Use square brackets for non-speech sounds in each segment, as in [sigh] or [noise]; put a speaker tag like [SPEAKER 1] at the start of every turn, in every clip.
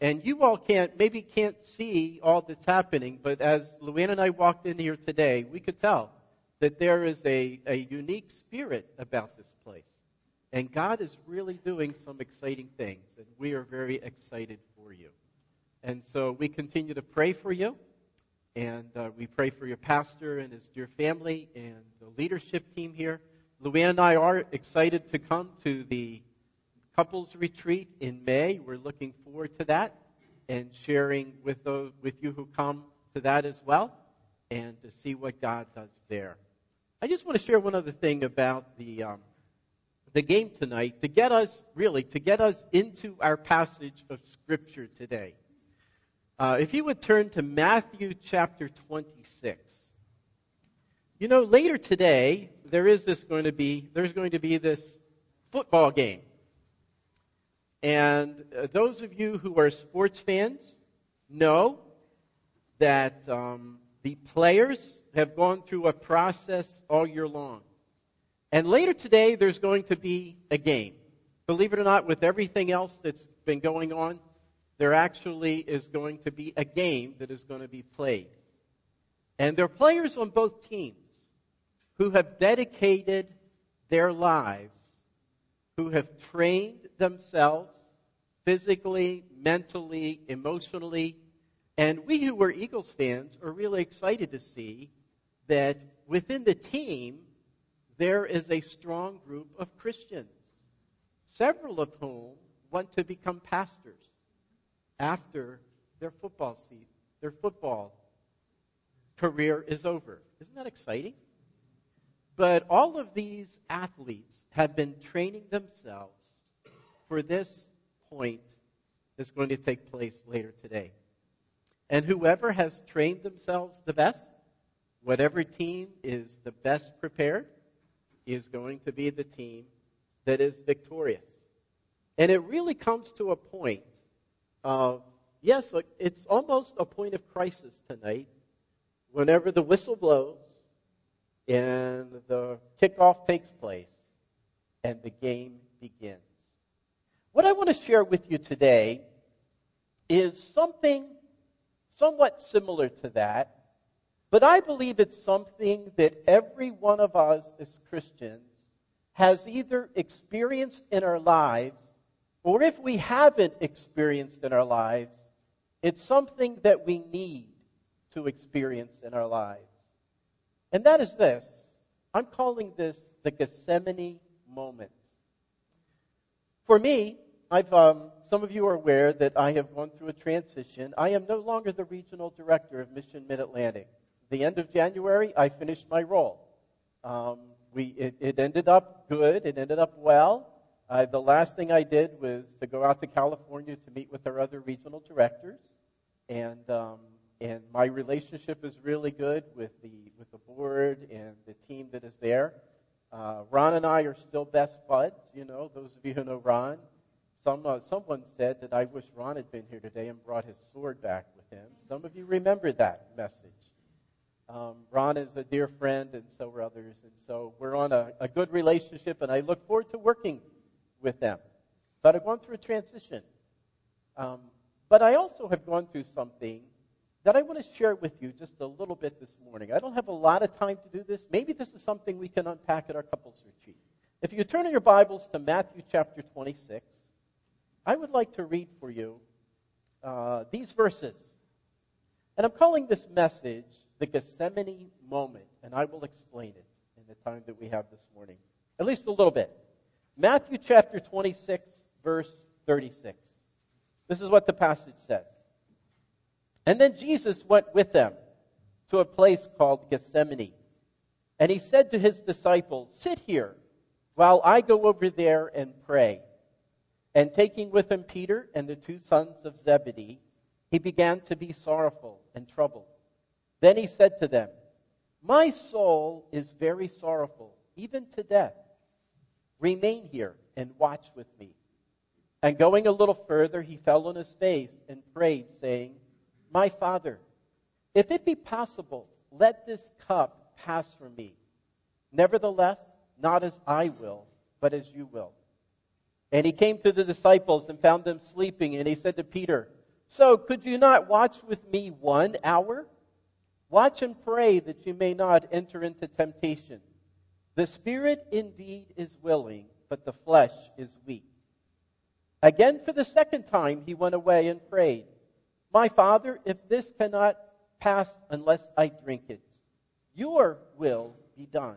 [SPEAKER 1] And you all can't, maybe can't see all that's happening, but as Luann and I walked in here today, we could tell that there is a, a unique spirit about this place. And God is really doing some exciting things, and we are very excited for you. And so we continue to pray for you, and uh, we pray for your pastor and his dear family and the leadership team here. Luann and I are excited to come to the couples retreat in May. We're looking forward to that and sharing with those with you who come to that as well and to see what God does there. I just want to share one other thing about the um, the game tonight to get us really to get us into our passage of scripture today. Uh, if you would turn to Matthew chapter 26. You know, later today there is this going to be there's going to be this football game and uh, those of you who are sports fans know that um, the players have gone through a process all year long. And later today, there's going to be a game. Believe it or not, with everything else that's been going on, there actually is going to be a game that is going to be played. And there are players on both teams who have dedicated their lives, who have trained themselves physically, mentally, emotionally. And we who were Eagles fans are really excited to see that within the team, there is a strong group of Christians, several of whom want to become pastors after their football season, their football career is over. Isn't that exciting? But all of these athletes have been training themselves for this point that's going to take place later today. And whoever has trained themselves the best, whatever team is the best prepared, is going to be the team that is victorious. And it really comes to a point of, yes, it's almost a point of crisis tonight whenever the whistle blows and the kickoff takes place and the game begins. What I want to share with you today is something somewhat similar to that, but I believe it's something that every one of us as Christians has either experienced in our lives, or if we haven't experienced in our lives, it's something that we need to experience in our lives. And that is this. I'm calling this the Gethsemane moment. For me, I've, um, some of you are aware that I have gone through a transition. I am no longer the regional director of Mission Mid Atlantic. The end of January, I finished my role. Um, we, it, it, ended up good. It ended up well. Uh, the last thing I did was to go out to California to meet with our other regional directors, and um, and my relationship is really good with the with the board and the team that is there. Uh, Ron and I are still best buds. You know, those of you who know Ron. Some, uh, someone said that I wish Ron had been here today and brought his sword back with him. Some of you remember that message. Um, Ron is a dear friend, and so are others. And so we're on a, a good relationship, and I look forward to working with them. But I've gone through a transition. Um, but I also have gone through something that I want to share with you just a little bit this morning. I don't have a lot of time to do this. Maybe this is something we can unpack at our couples retreat. If you turn in your Bibles to Matthew chapter 26, I would like to read for you uh, these verses. And I'm calling this message the Gethsemane moment, and I will explain it in the time that we have this morning. At least a little bit. Matthew chapter 26, verse 36. This is what the passage says. And then Jesus went with them to a place called Gethsemane. And he said to his disciples, Sit here while I go over there and pray. And taking with him Peter and the two sons of Zebedee, he began to be sorrowful and troubled. Then he said to them, My soul is very sorrowful, even to death. Remain here and watch with me. And going a little further, he fell on his face and prayed, saying, my Father, if it be possible, let this cup pass from me. Nevertheless, not as I will, but as you will. And he came to the disciples and found them sleeping, and he said to Peter, So could you not watch with me one hour? Watch and pray that you may not enter into temptation. The spirit indeed is willing, but the flesh is weak. Again, for the second time, he went away and prayed, My father, if this cannot pass unless I drink it, your will be done.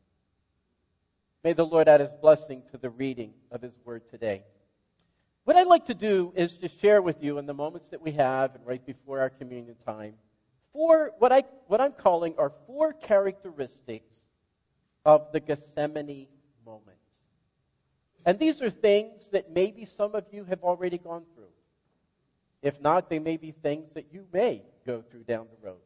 [SPEAKER 1] May the Lord add his blessing to the reading of his word today. What I'd like to do is to share with you in the moments that we have and right before our communion time, four, what, I, what I'm calling are four characteristics of the Gethsemane moment. And these are things that maybe some of you have already gone through. If not, they may be things that you may go through down the road.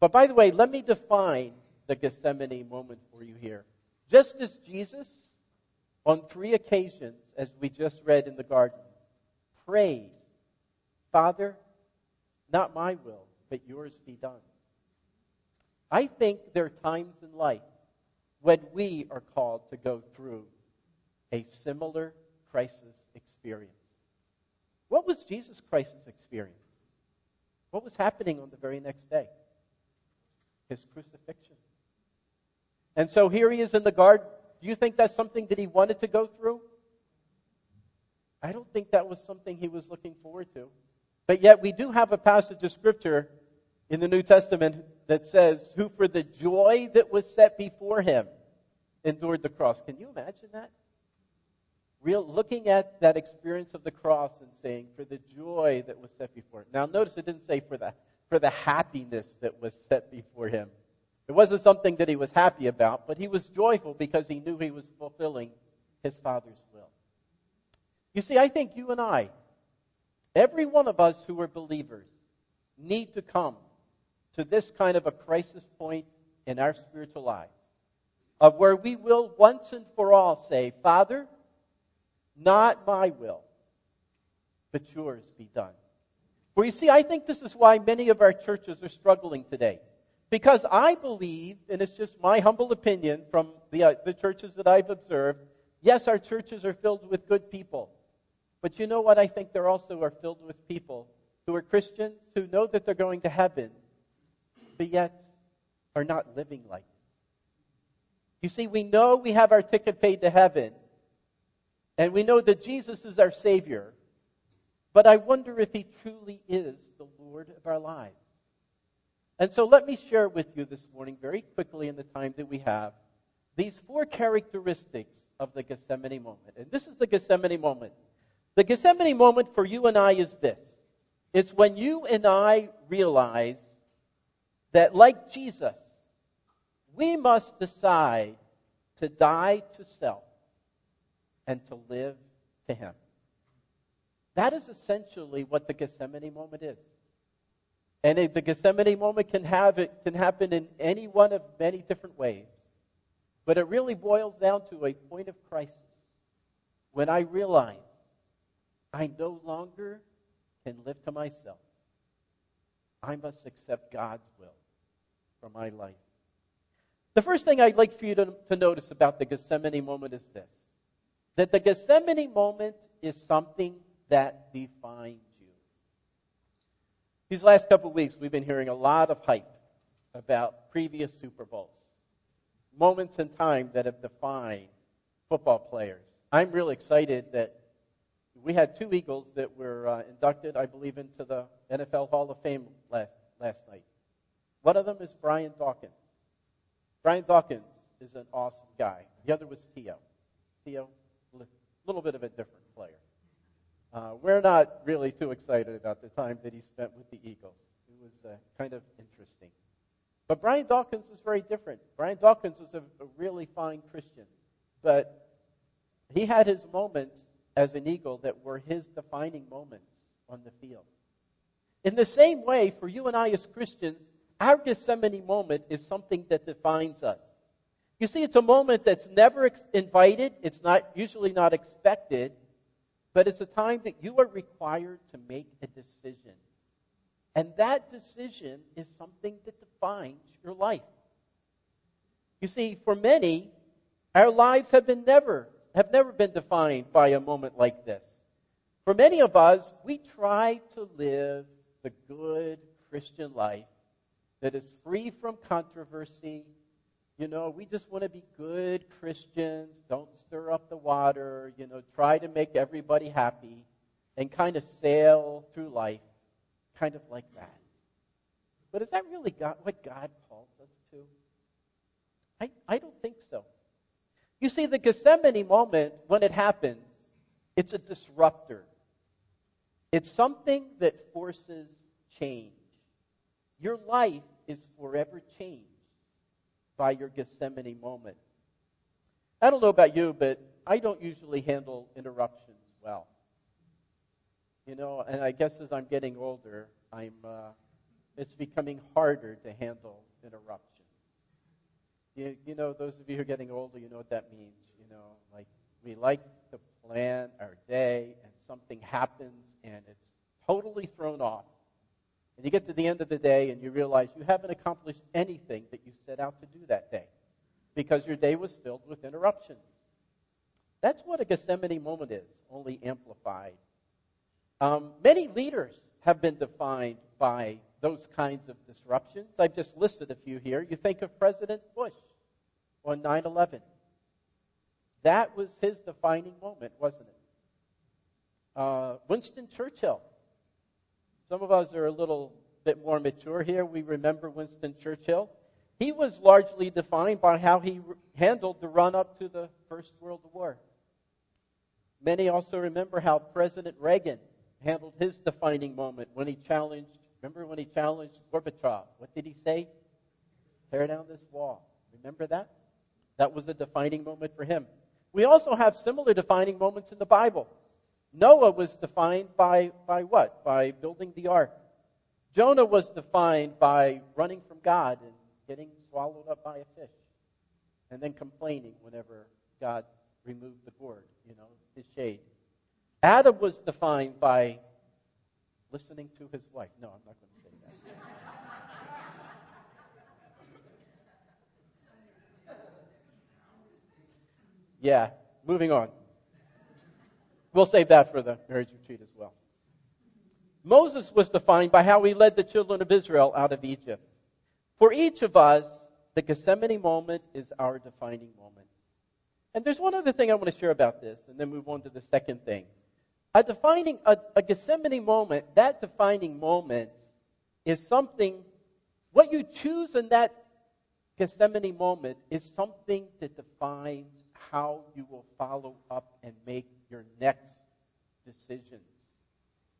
[SPEAKER 1] But by the way, let me define the Gethsemane moment for you here. Just as Jesus, on three occasions, as we just read in the garden, prayed, Father, not my will, but yours be done. I think there are times in life when we are called to go through a similar crisis experience. What was Jesus' crisis experience? What was happening on the very next day? His crucifixion. And so here he is in the garden. Do you think that's something that he wanted to go through? I don't think that was something he was looking forward to. But yet we do have a passage of scripture in the New Testament that says, who for the joy that was set before him endured the cross. Can you imagine that? Real, looking at that experience of the cross and saying, for the joy that was set before him. Now notice it didn't say for the, for the happiness that was set before him. It wasn't something that he was happy about, but he was joyful because he knew he was fulfilling his Father's will. You see, I think you and I, every one of us who are believers, need to come to this kind of a crisis point in our spiritual lives of where we will once and for all say, Father, not my will, but yours be done. For you see, I think this is why many of our churches are struggling today. Because I believe, and it's just my humble opinion from the, uh, the churches that I've observed, yes, our churches are filled with good people. But you know what? I think they're also are filled with people who are Christians, who know that they're going to heaven, but yet are not living like it. You see, we know we have our ticket paid to heaven, and we know that Jesus is our Savior, but I wonder if He truly is the Lord of our lives. And so let me share with you this morning, very quickly in the time that we have, these four characteristics of the Gethsemane moment. And this is the Gethsemane moment. The Gethsemane moment for you and I is this it's when you and I realize that, like Jesus, we must decide to die to self and to live to Him. That is essentially what the Gethsemane moment is. And the Gethsemane moment can have it can happen in any one of many different ways. But it really boils down to a point of crisis when I realize I no longer can live to myself. I must accept God's will for my life. The first thing I'd like for you to, to notice about the Gethsemane moment is this that the Gethsemane moment is something that defines these last couple of weeks, we've been hearing a lot of hype about previous Super Bowls, moments in time that have defined football players. I'm really excited that we had two Eagles that were uh, inducted, I believe, into the NFL Hall of Fame last, last night. One of them is Brian Dawkins. Brian Dawkins is an awesome guy. The other was Theo. T.O., a little bit of a different player. Uh, we're not really too excited about the time that he spent with the Eagles. It was uh, kind of interesting. But Brian Dawkins was very different. Brian Dawkins was a, a really fine Christian, but he had his moments as an Eagle that were his defining moments on the field. In the same way, for you and I as Christians, our Gethsemane moment is something that defines us. You see, it's a moment that's never ex- invited, it's not usually not expected, but it's a time that you are required to make a decision. And that decision is something that defines your life. You see, for many, our lives have been never have never been defined by a moment like this. For many of us, we try to live the good Christian life that is free from controversy. You know, we just want to be good Christians, don't stir up the water, you know, try to make everybody happy and kind of sail through life kind of like that. But is that really God, what God calls us to? I, I don't think so. You see, the Gethsemane moment, when it happens, it's a disruptor. It's something that forces change. Your life is forever changed by your Gethsemane moment. I don't know about you, but I don't usually handle interruptions well. You know, and I guess as I'm getting older, I'm uh, it's becoming harder to handle interruptions. You, you know, those of you who are getting older, you know what that means. You know, like we like to plan our day, and something happens, and it's totally thrown off. And you get to the end of the day, and you realize you haven't accomplished anything that you set out to do that day because your day was filled with interruptions. That's what a Gethsemane moment is, only amplified. Um, many leaders have been defined by those kinds of disruptions. I've just listed a few here. You think of President Bush on 9 11. That was his defining moment, wasn't it? Uh, Winston Churchill. Some of us are a little bit more mature here. We remember Winston Churchill. He was largely defined by how he handled the run up to the First World War. Many also remember how President Reagan handled his defining moment when he challenged Remember when he challenged Gorbachev? What did he say? Tear down this wall. Remember that? That was a defining moment for him. We also have similar defining moments in the Bible. Noah was defined by, by what? By building the ark. Jonah was defined by running from God and getting swallowed up by a fish. And then complaining whenever God removed the gourd, you know, his shade. Adam was defined by listening to his wife. No, I'm not going to say that. [laughs] yeah, moving on. We'll save that for the marriage retreat as well. Moses was defined by how he led the children of Israel out of Egypt. For each of us, the Gethsemane moment is our defining moment. And there's one other thing I want to share about this, and then move on to the second thing. A defining, a, a Gethsemane moment, that defining moment is something, what you choose in that Gethsemane moment is something that defines how you will follow up and make decisions.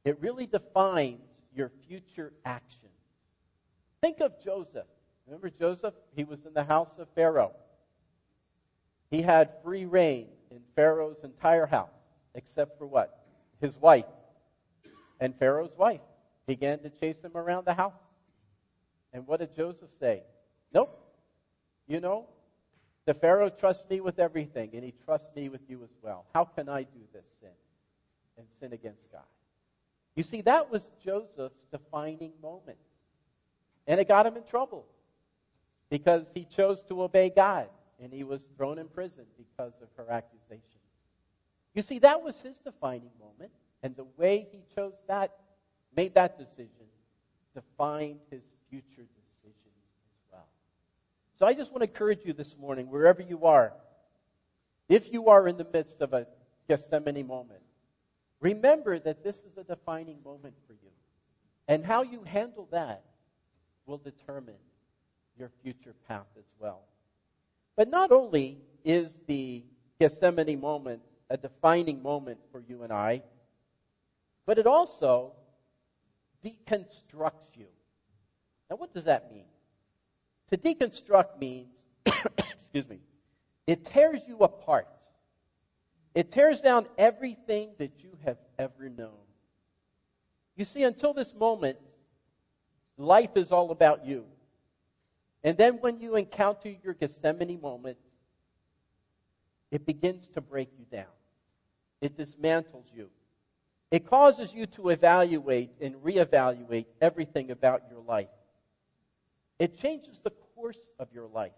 [SPEAKER 1] It really defines your future actions. Think of Joseph. Remember Joseph? He was in the house of Pharaoh. He had free rein in Pharaoh's entire house, except for what? his wife. And Pharaoh's wife began to chase him around the house. And what did Joseph say? Nope. You know, the Pharaoh trusts me with everything, and he trusts me with you as well. How can I do this sin and sin against God? You see, that was Joseph's defining moment. And it got him in trouble because he chose to obey God, and he was thrown in prison because of her accusation. You see, that was his defining moment. And the way he chose that, made that decision, defined his future decisions as well. So I just want to encourage you this morning, wherever you are, if you are in the midst of a Gethsemane moment, remember that this is a defining moment for you. And how you handle that will determine your future path as well. But not only is the Gethsemane moment a defining moment for you and I, but it also deconstructs you. Now, what does that mean? To deconstruct means, [coughs] excuse me, it tears you apart. It tears down everything that you have ever known. You see, until this moment, Life is all about you. And then when you encounter your Gethsemane moment, it begins to break you down. It dismantles you. It causes you to evaluate and reevaluate everything about your life. It changes the course of your life.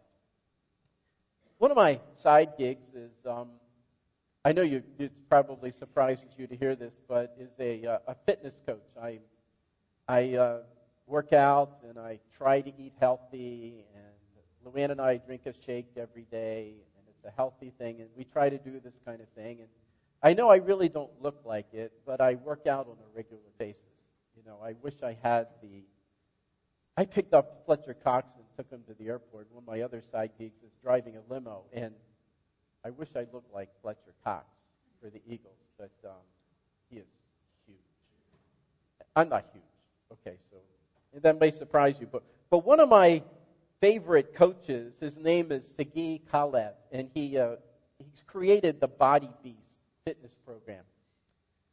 [SPEAKER 1] One of my side gigs is, um, I know you, it probably surprises you to hear this, but is a, uh, a fitness coach. I, I uh, work out and I try to eat healthy, and Luann and I drink a shake every day, and it's a healthy thing, and we try to do this kind of thing. And I know I really don't look like it, but I work out on a regular basis. You know, I wish I had the. I picked up Fletcher Cox and took him to the airport. One of my other side gigs is driving a limo, and I wish I looked like Fletcher Cox for the Eagles, but um, he is huge. I'm not huge. Okay, so that may surprise you, but but one of my favorite coaches, his name is Sagi Kalev, and he uh, he's created the Body Beast fitness program.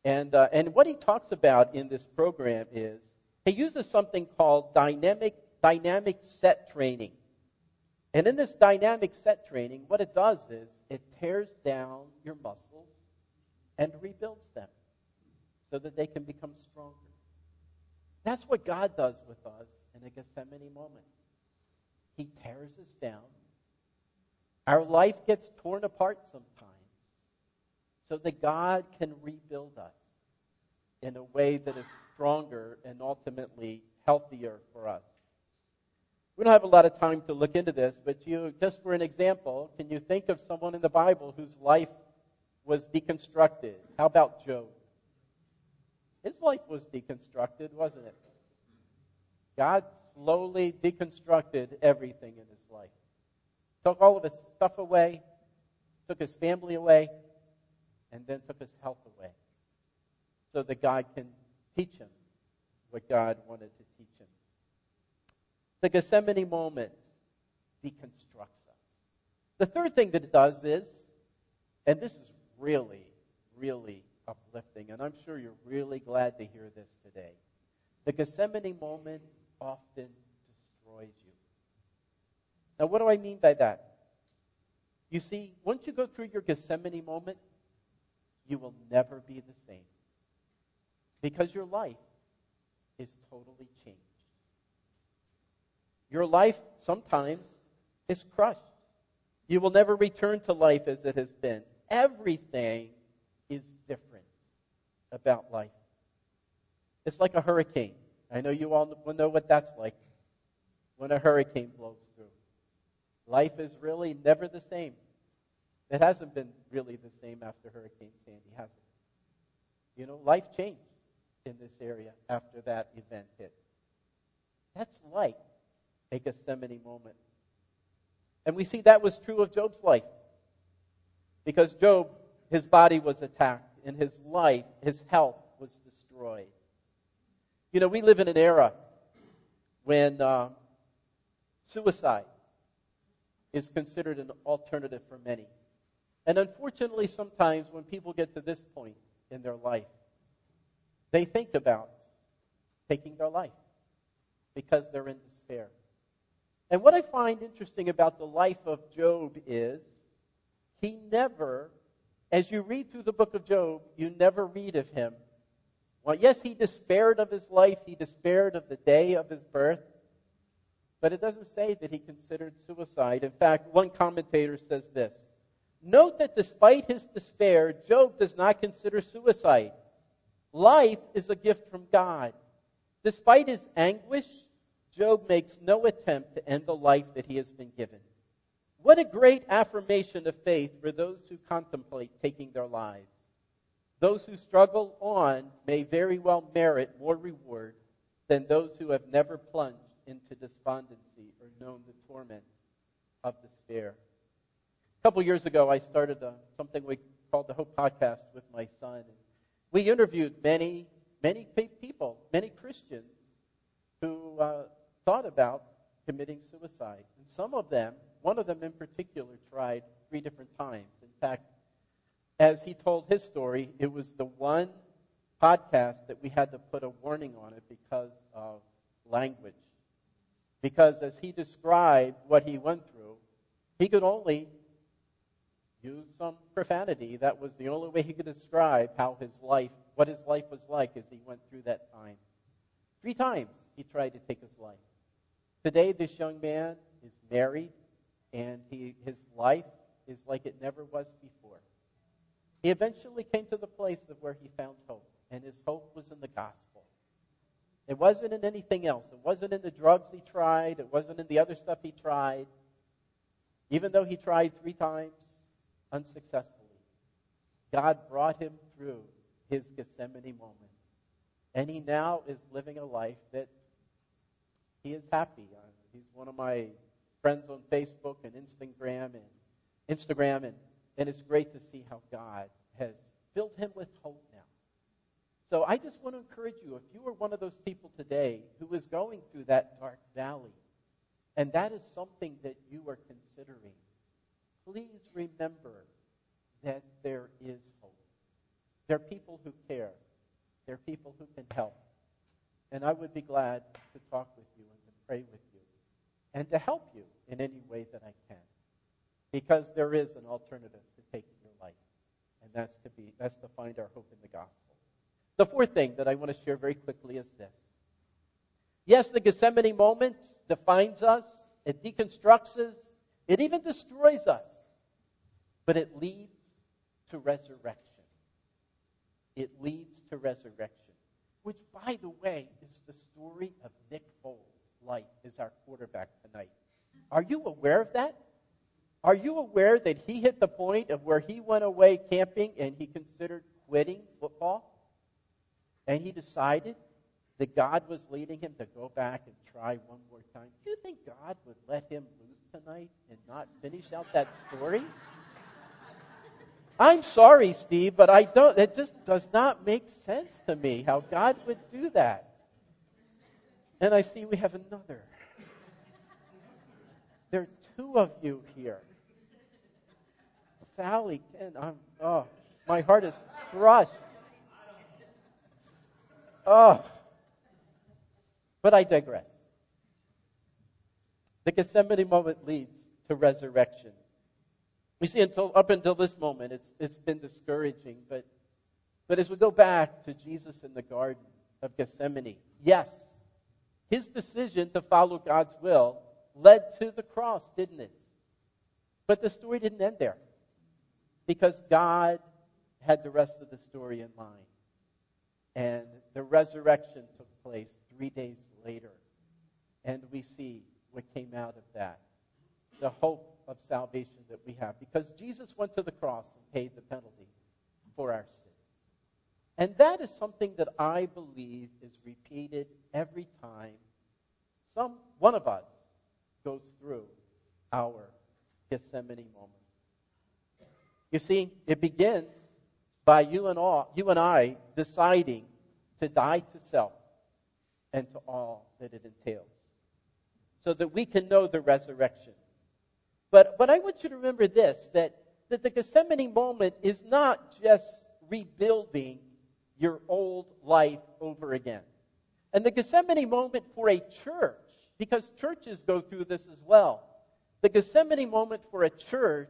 [SPEAKER 1] And, uh, and what he talks about in this program is he uses something called dynamic, dynamic set training. And in this dynamic set training, what it does is it tears down your muscles and rebuilds them so that they can become stronger. That's what God does with us in a Gethsemane moment. He tears us down. Our life gets torn apart sometimes so that God can rebuild us in a way that is stronger and ultimately healthier for us. We don't have a lot of time to look into this, but you, just for an example, can you think of someone in the Bible whose life was deconstructed? How about Job? His life was deconstructed, wasn't it? God slowly deconstructed everything in his life. Took all of his stuff away, took his family away, and then took his health away so that God can teach him what God wanted to teach him. The Gethsemane moment deconstructs us. The third thing that it does is, and this is really, really uplifting, and I'm sure you're really glad to hear this today. The Gethsemane moment often destroys you. Now, what do I mean by that? You see, once you go through your Gethsemane moment, you will never be the same. Because your life is totally changed. Your life sometimes is crushed. You will never return to life as it has been. Everything is different about life. It's like a hurricane. I know you all know what that's like when a hurricane blows through. Life is really never the same. It hasn't been really the same after Hurricane Sandy, has it? You know, life changed in this area after that event hit. That's like a Gethsemane moment. And we see that was true of Job's life. Because Job, his body was attacked, and his life, his health was destroyed. You know, we live in an era when uh, suicide is considered an alternative for many. And unfortunately, sometimes when people get to this point in their life, they think about taking their life because they're in despair. And what I find interesting about the life of Job is he never, as you read through the book of Job, you never read of him. Well, yes, he despaired of his life, he despaired of the day of his birth, but it doesn't say that he considered suicide. In fact, one commentator says this Note that despite his despair, Job does not consider suicide. Life is a gift from God. Despite his anguish, Job makes no attempt to end the life that he has been given. What a great affirmation of faith for those who contemplate taking their lives. Those who struggle on may very well merit more reward than those who have never plunged into despondency or known the torment of despair. A couple years ago, I started a, something we called the Hope Podcast with my son. We interviewed many, many people, many Christians who uh, thought about committing suicide. And some of them, one of them in particular, tried three different times. In fact, as he told his story, it was the one podcast that we had to put a warning on it because of language. Because as he described what he went through, he could only use some profanity. That was the only way he could describe how his life, what his life was like as he went through that time. Three times he tried to take his life. Today, this young man is married, and he, his life is like it never was before. He eventually came to the place of where he found hope, and his hope was in the gospel. It wasn't in anything else. It wasn't in the drugs he tried. It wasn't in the other stuff he tried. Even though he tried three times unsuccessfully, God brought him through his Gethsemane moment. And he now is living a life that he is happy. Uh, he's one of my friends on Facebook and Instagram and Instagram and, and it's great to see how God has filled him with hope now. So I just want to encourage you, if you are one of those people today who is going through that dark valley, and that is something that you are considering, please remember that there is hope. There are people who care. There are people who can help. And I would be glad to talk with you pray with you and to help you in any way that I can. Because there is an alternative to taking your life. And that's to be that's to find our hope in the gospel. The fourth thing that I want to share very quickly is this. Yes, the Gethsemane moment defines us, it deconstructs us, it even destroys us, but it leads to resurrection. It leads to resurrection, which, by the way, is the story of Nick Foles' life is our quarterback tonight. Are you aware of that? Are you aware that he hit the point of where he went away camping and he considered quitting football? And he decided that God was leading him to go back and try one more time. Do you think God would let him lose tonight and not finish out that story? I'm sorry, Steve, but I don't, it just does not make sense to me how God would do that. And I see we have another. There are two of you here. Sally, Ken, I'm, oh, my heart is crushed. Oh. But I digress. The Gethsemane moment leads to resurrection. You see, until up until this moment, it's it's been discouraging. But but as we go back to Jesus in the Garden of Gethsemane, yes, his decision to follow God's will led to the cross, didn't it? But the story didn't end there. Because God had the rest of the story in mind. And the resurrection took place three days later. And we see what came out of that the hope of salvation that we have. Because Jesus went to the cross and paid the penalty. And that is something that I believe is repeated every time some one of us goes through our Gethsemane moment. You see, it begins by you and all, you and I deciding to die to self and to all that it entails so that we can know the resurrection. But, but I want you to remember this that, that the Gethsemane moment is not just rebuilding your old life over again. And the Gethsemane moment for a church, because churches go through this as well, the Gethsemane moment for a church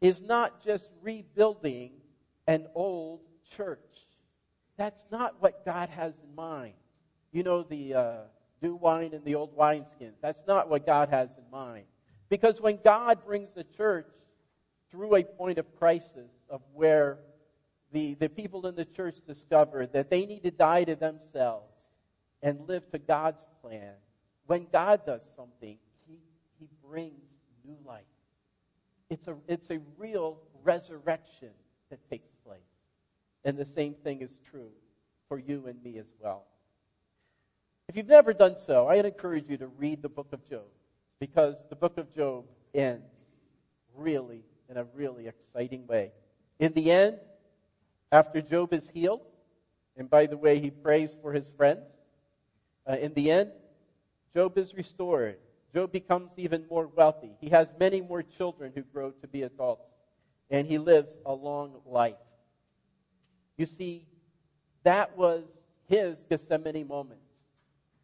[SPEAKER 1] is not just rebuilding an old church. That's not what God has in mind. You know, the uh, new wine and the old wineskins. That's not what God has in mind. Because when God brings the church through a point of crisis of where the, the people in the church discover that they need to die to themselves and live to God's plan, when God does something, He, he brings new life. It's a, it's a real resurrection that takes place. And the same thing is true for you and me as well. If you've never done so, I'd encourage you to read the book of Job because the book of Job ends really in a really exciting way. In the end, after Job is healed, and by the way, he prays for his friends, uh, in the end, Job is restored. Job becomes even more wealthy. He has many more children who grow to be adults, and he lives a long life. You see, that was his Gethsemane moment.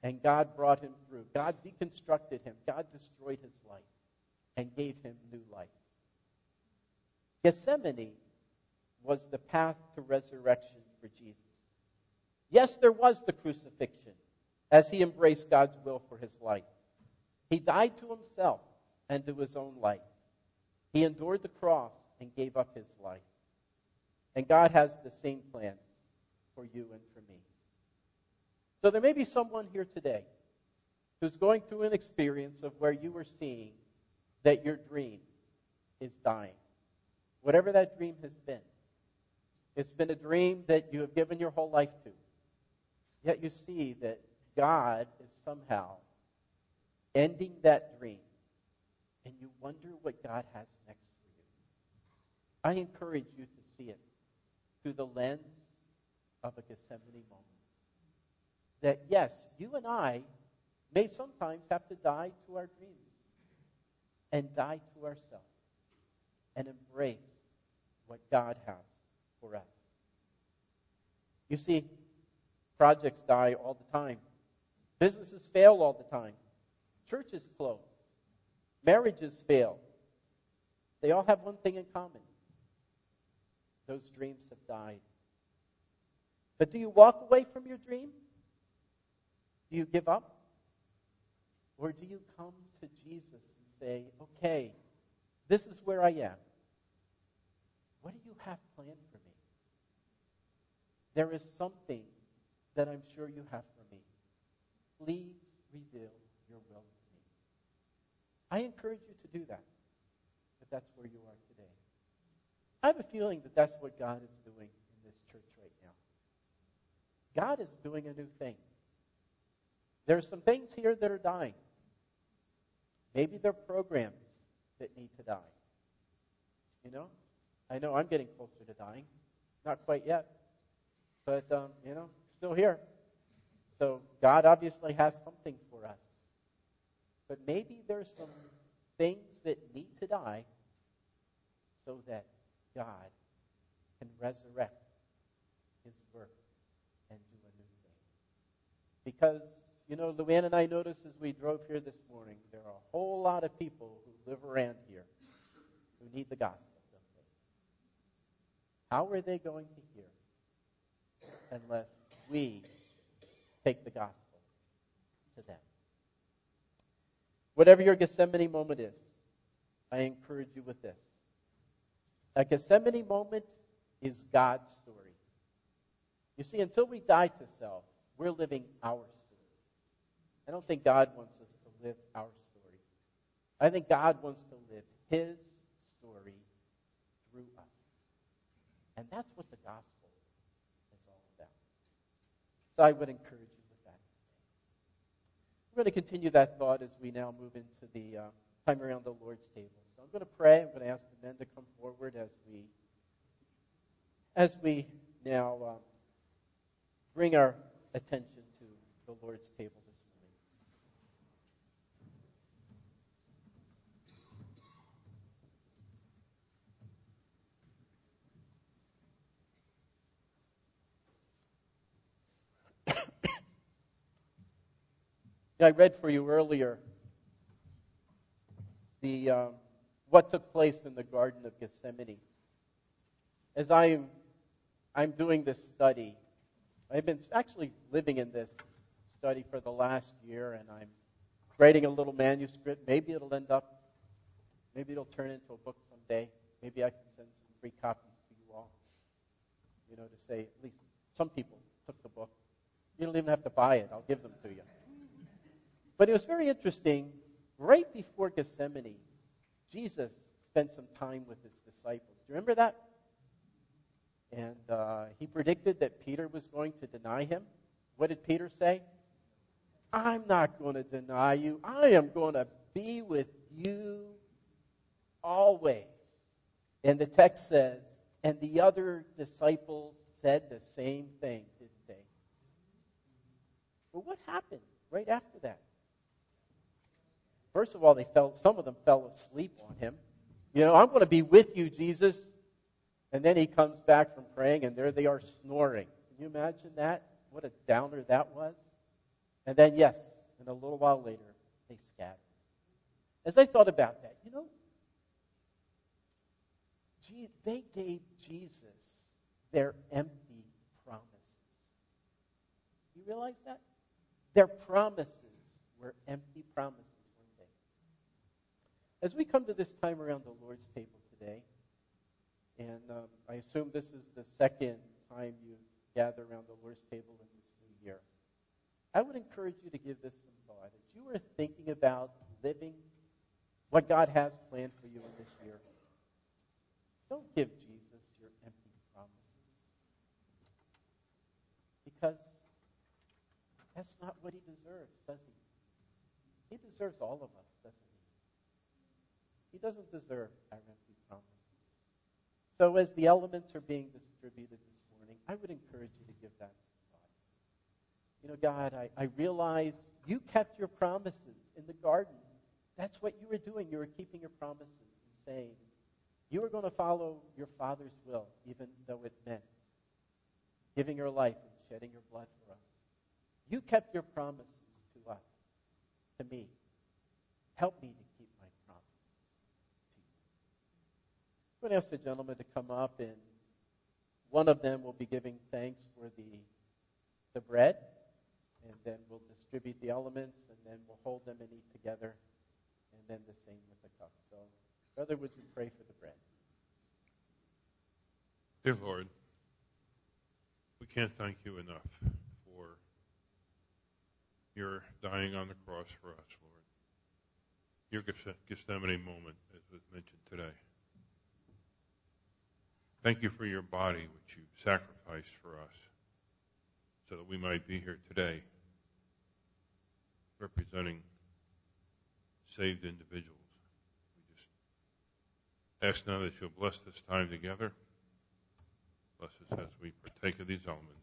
[SPEAKER 1] And God brought him through. God deconstructed him. God destroyed his life and gave him new life. Gethsemane was the path to resurrection for Jesus. Yes, there was the crucifixion as he embraced God's will for his life. He died to himself and to his own life. He endured the cross and gave up his life. And God has the same plans for you and for me. So there may be someone here today who's going through an experience of where you are seeing that your dream is dying. Whatever that dream has been. It's been a dream that you have given your whole life to. Yet you see that God is somehow ending that dream. And you wonder what God has next for you. I encourage you to see it through the lens of a Gethsemane moment. That yes, you and I may sometimes have to die to our dreams and die to ourselves and embrace what God has for us. You see, projects die all the time. Businesses fail all the time. Churches close. Marriages fail. They all have one thing in common. Those dreams have died. But do you walk away from your dream? Do you give up? Or do you come to Jesus and say, okay, this is where I am. What do you have planned for me? There is something that I'm sure you have for me. Please reveal your will to me. I encourage you to do that, if that's where you are today. I have a feeling that that's what God is doing in this church right now. God is doing a new thing. There are some things here that are dying. Maybe they're programs that need to die. You know? I know I'm getting closer to dying. Not quite yet. But, um, you know, still here. So God obviously has something for us. But maybe there's some things that need to die so that God can resurrect his work and do a new thing. Because, you know, Luann and I noticed as we drove here this morning, there are a whole lot of people who live around here who need the gospel. How are they going to hear unless we take the gospel to them? Whatever your Gethsemane moment is, I encourage you with this. A Gethsemane moment is God's story. You see, until we die to self, we're living our story. I don't think God wants us to live our story. I think God wants to live His story through us. And that's what the gospel. So I would encourage you with that. We're going to continue that thought as we now move into the uh, time around the Lord's table. So I'm going to pray. I'm going to ask the men to come forward as we as we now um, bring our attention to the Lord's table this morning. I read for you earlier the um, what took place in the Garden of Gethsemane. As I'm I'm doing this study, I've been actually living in this study for the last year, and I'm writing a little manuscript. Maybe it'll end up, maybe it'll turn into a book someday. Maybe I can send some free copies to you all. You know, to say at least some people took the book. You don't even have to buy it. I'll give them to you. But it was very interesting. Right before Gethsemane, Jesus spent some time with his disciples. Do you remember that? And uh, he predicted that Peter was going to deny him. What did Peter say? I'm not going to deny you. I am going to be with you always. And the text says, and the other disciples said the same thing, didn't they? But what happened right after that? First of all, they fell, some of them fell asleep on him. You know, I'm going to be with you, Jesus. And then he comes back from praying, and there they are snoring. Can you imagine that? What a downer that was. And then, yes, and a little while later, they scattered. As I thought about that, you know, they gave Jesus their empty promises. You realize that? Their promises were empty promises? As we come to this time around the Lord's table today, and um, I assume this is the second time you gather around the Lord's table in this new year, I would encourage you to give this some thought. As you are thinking about living what God has planned for you in this year, don't give Jesus your empty promises. Because that's not what he deserves, does he? He deserves all of us, doesn't he? He doesn't deserve our empty promises. So as the elements are being distributed this morning, I would encourage you to give that thought. You know, God, I, I realize you kept your promises in the garden. That's what you were doing. You were keeping your promises and saying, you were going to follow your Father's will, even though it meant giving your life and shedding your blood for us. You kept your promises to us, to me. Help me to keep my promises to you. I'm going to ask the gentleman to come up, and one of them will be giving thanks for the, the bread, and then we'll distribute the elements, and then we'll hold them and eat together, and then the same with the cup. So Brother, would you pray for the bread?
[SPEAKER 2] Dear Lord, we can't thank you enough for your dying on the cross for us, Lord. Your Gethsemane moment, as was mentioned today. Thank you for your body, which you sacrificed for us, so that we might be here today, representing saved individuals. We just ask now that you'll bless this time together. Bless us as we partake of these elements.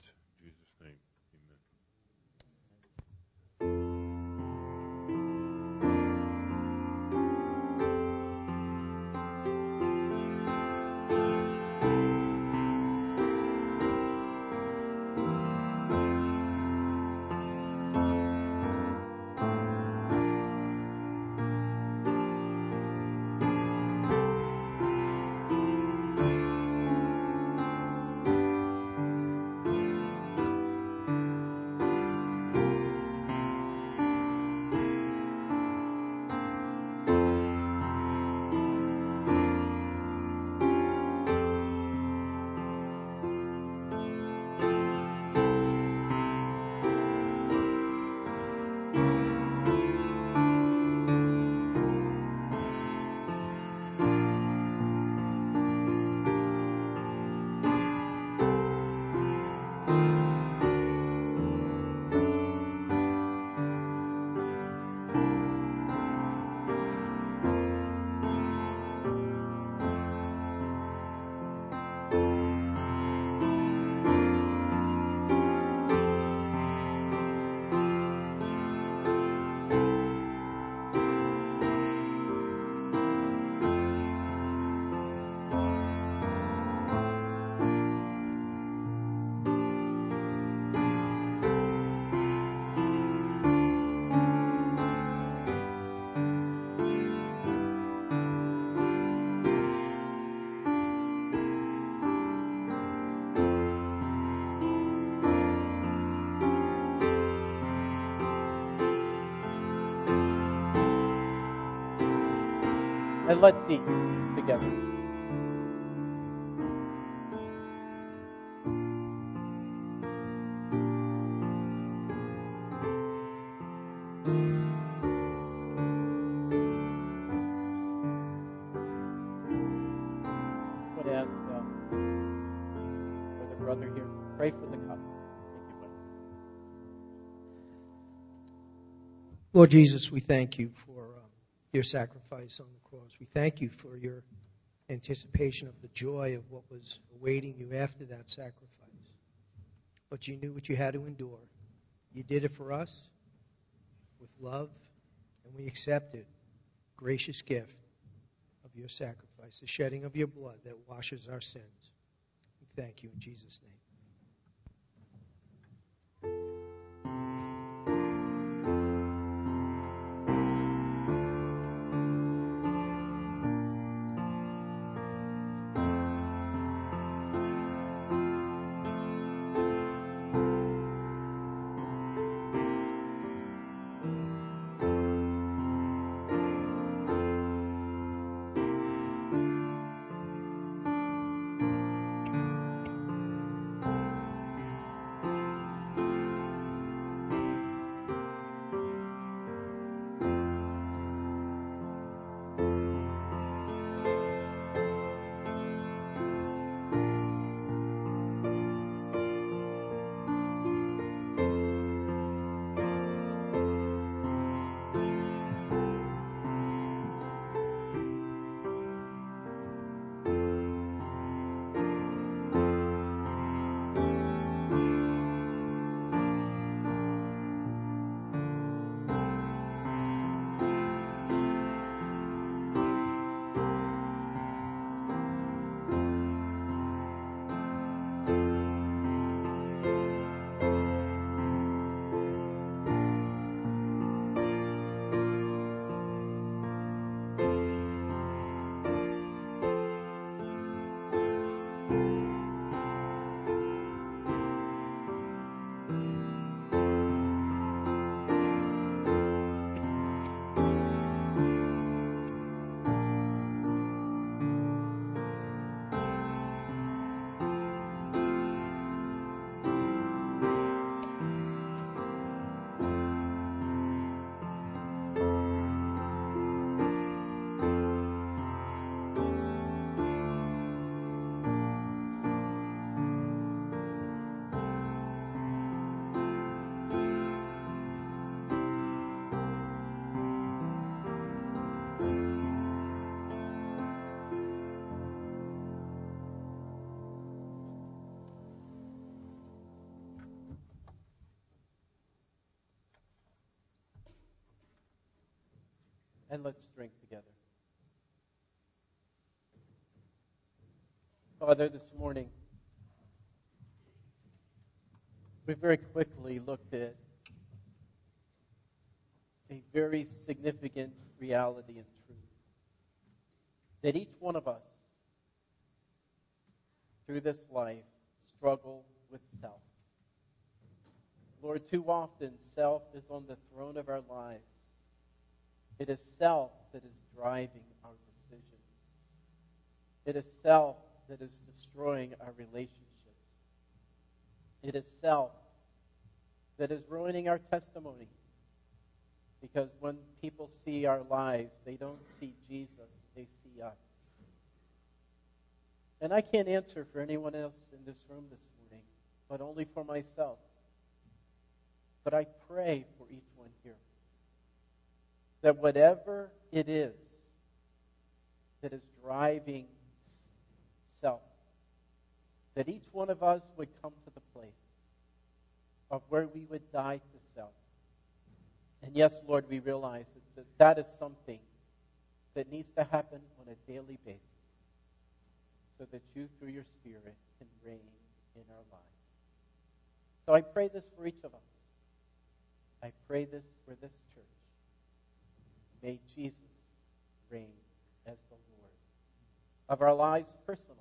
[SPEAKER 1] And let's eat together. Would ask uh, brother here, pray for the cup.
[SPEAKER 3] Lord Jesus, we thank you for your sacrifice on the cross. We thank you for your anticipation of the joy of what was awaiting you after that sacrifice. But you knew what you had to endure. You did it for us with love, and we accept it. Gracious gift of your sacrifice, the shedding of your blood that washes our sins. We thank you in Jesus' name.
[SPEAKER 1] And let's drink together. Father, this morning, we very quickly looked at a very significant reality and truth that each one of us through this life struggle with self. Lord, too often self is on the throne of our lives. It is self that is driving our decisions. It is self that is destroying our relationships. It is self that is ruining our testimony. Because when people see our lives, they don't see Jesus, they see us. And I can't answer for anyone else in this room this morning, but only for myself. But I pray for each that whatever it is that is driving self, that each one of us would come to the place of where we would die to self. And yes, Lord, we realize that that is something that needs to happen on a daily basis so that you, through your Spirit, can reign in our lives. So I pray this for each of us. I pray this for this church. May Jesus reign as the Lord of our lives personally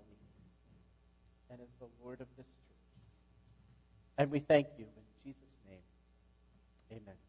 [SPEAKER 1] and as the Lord of this church. And we thank you in Jesus' name. Amen.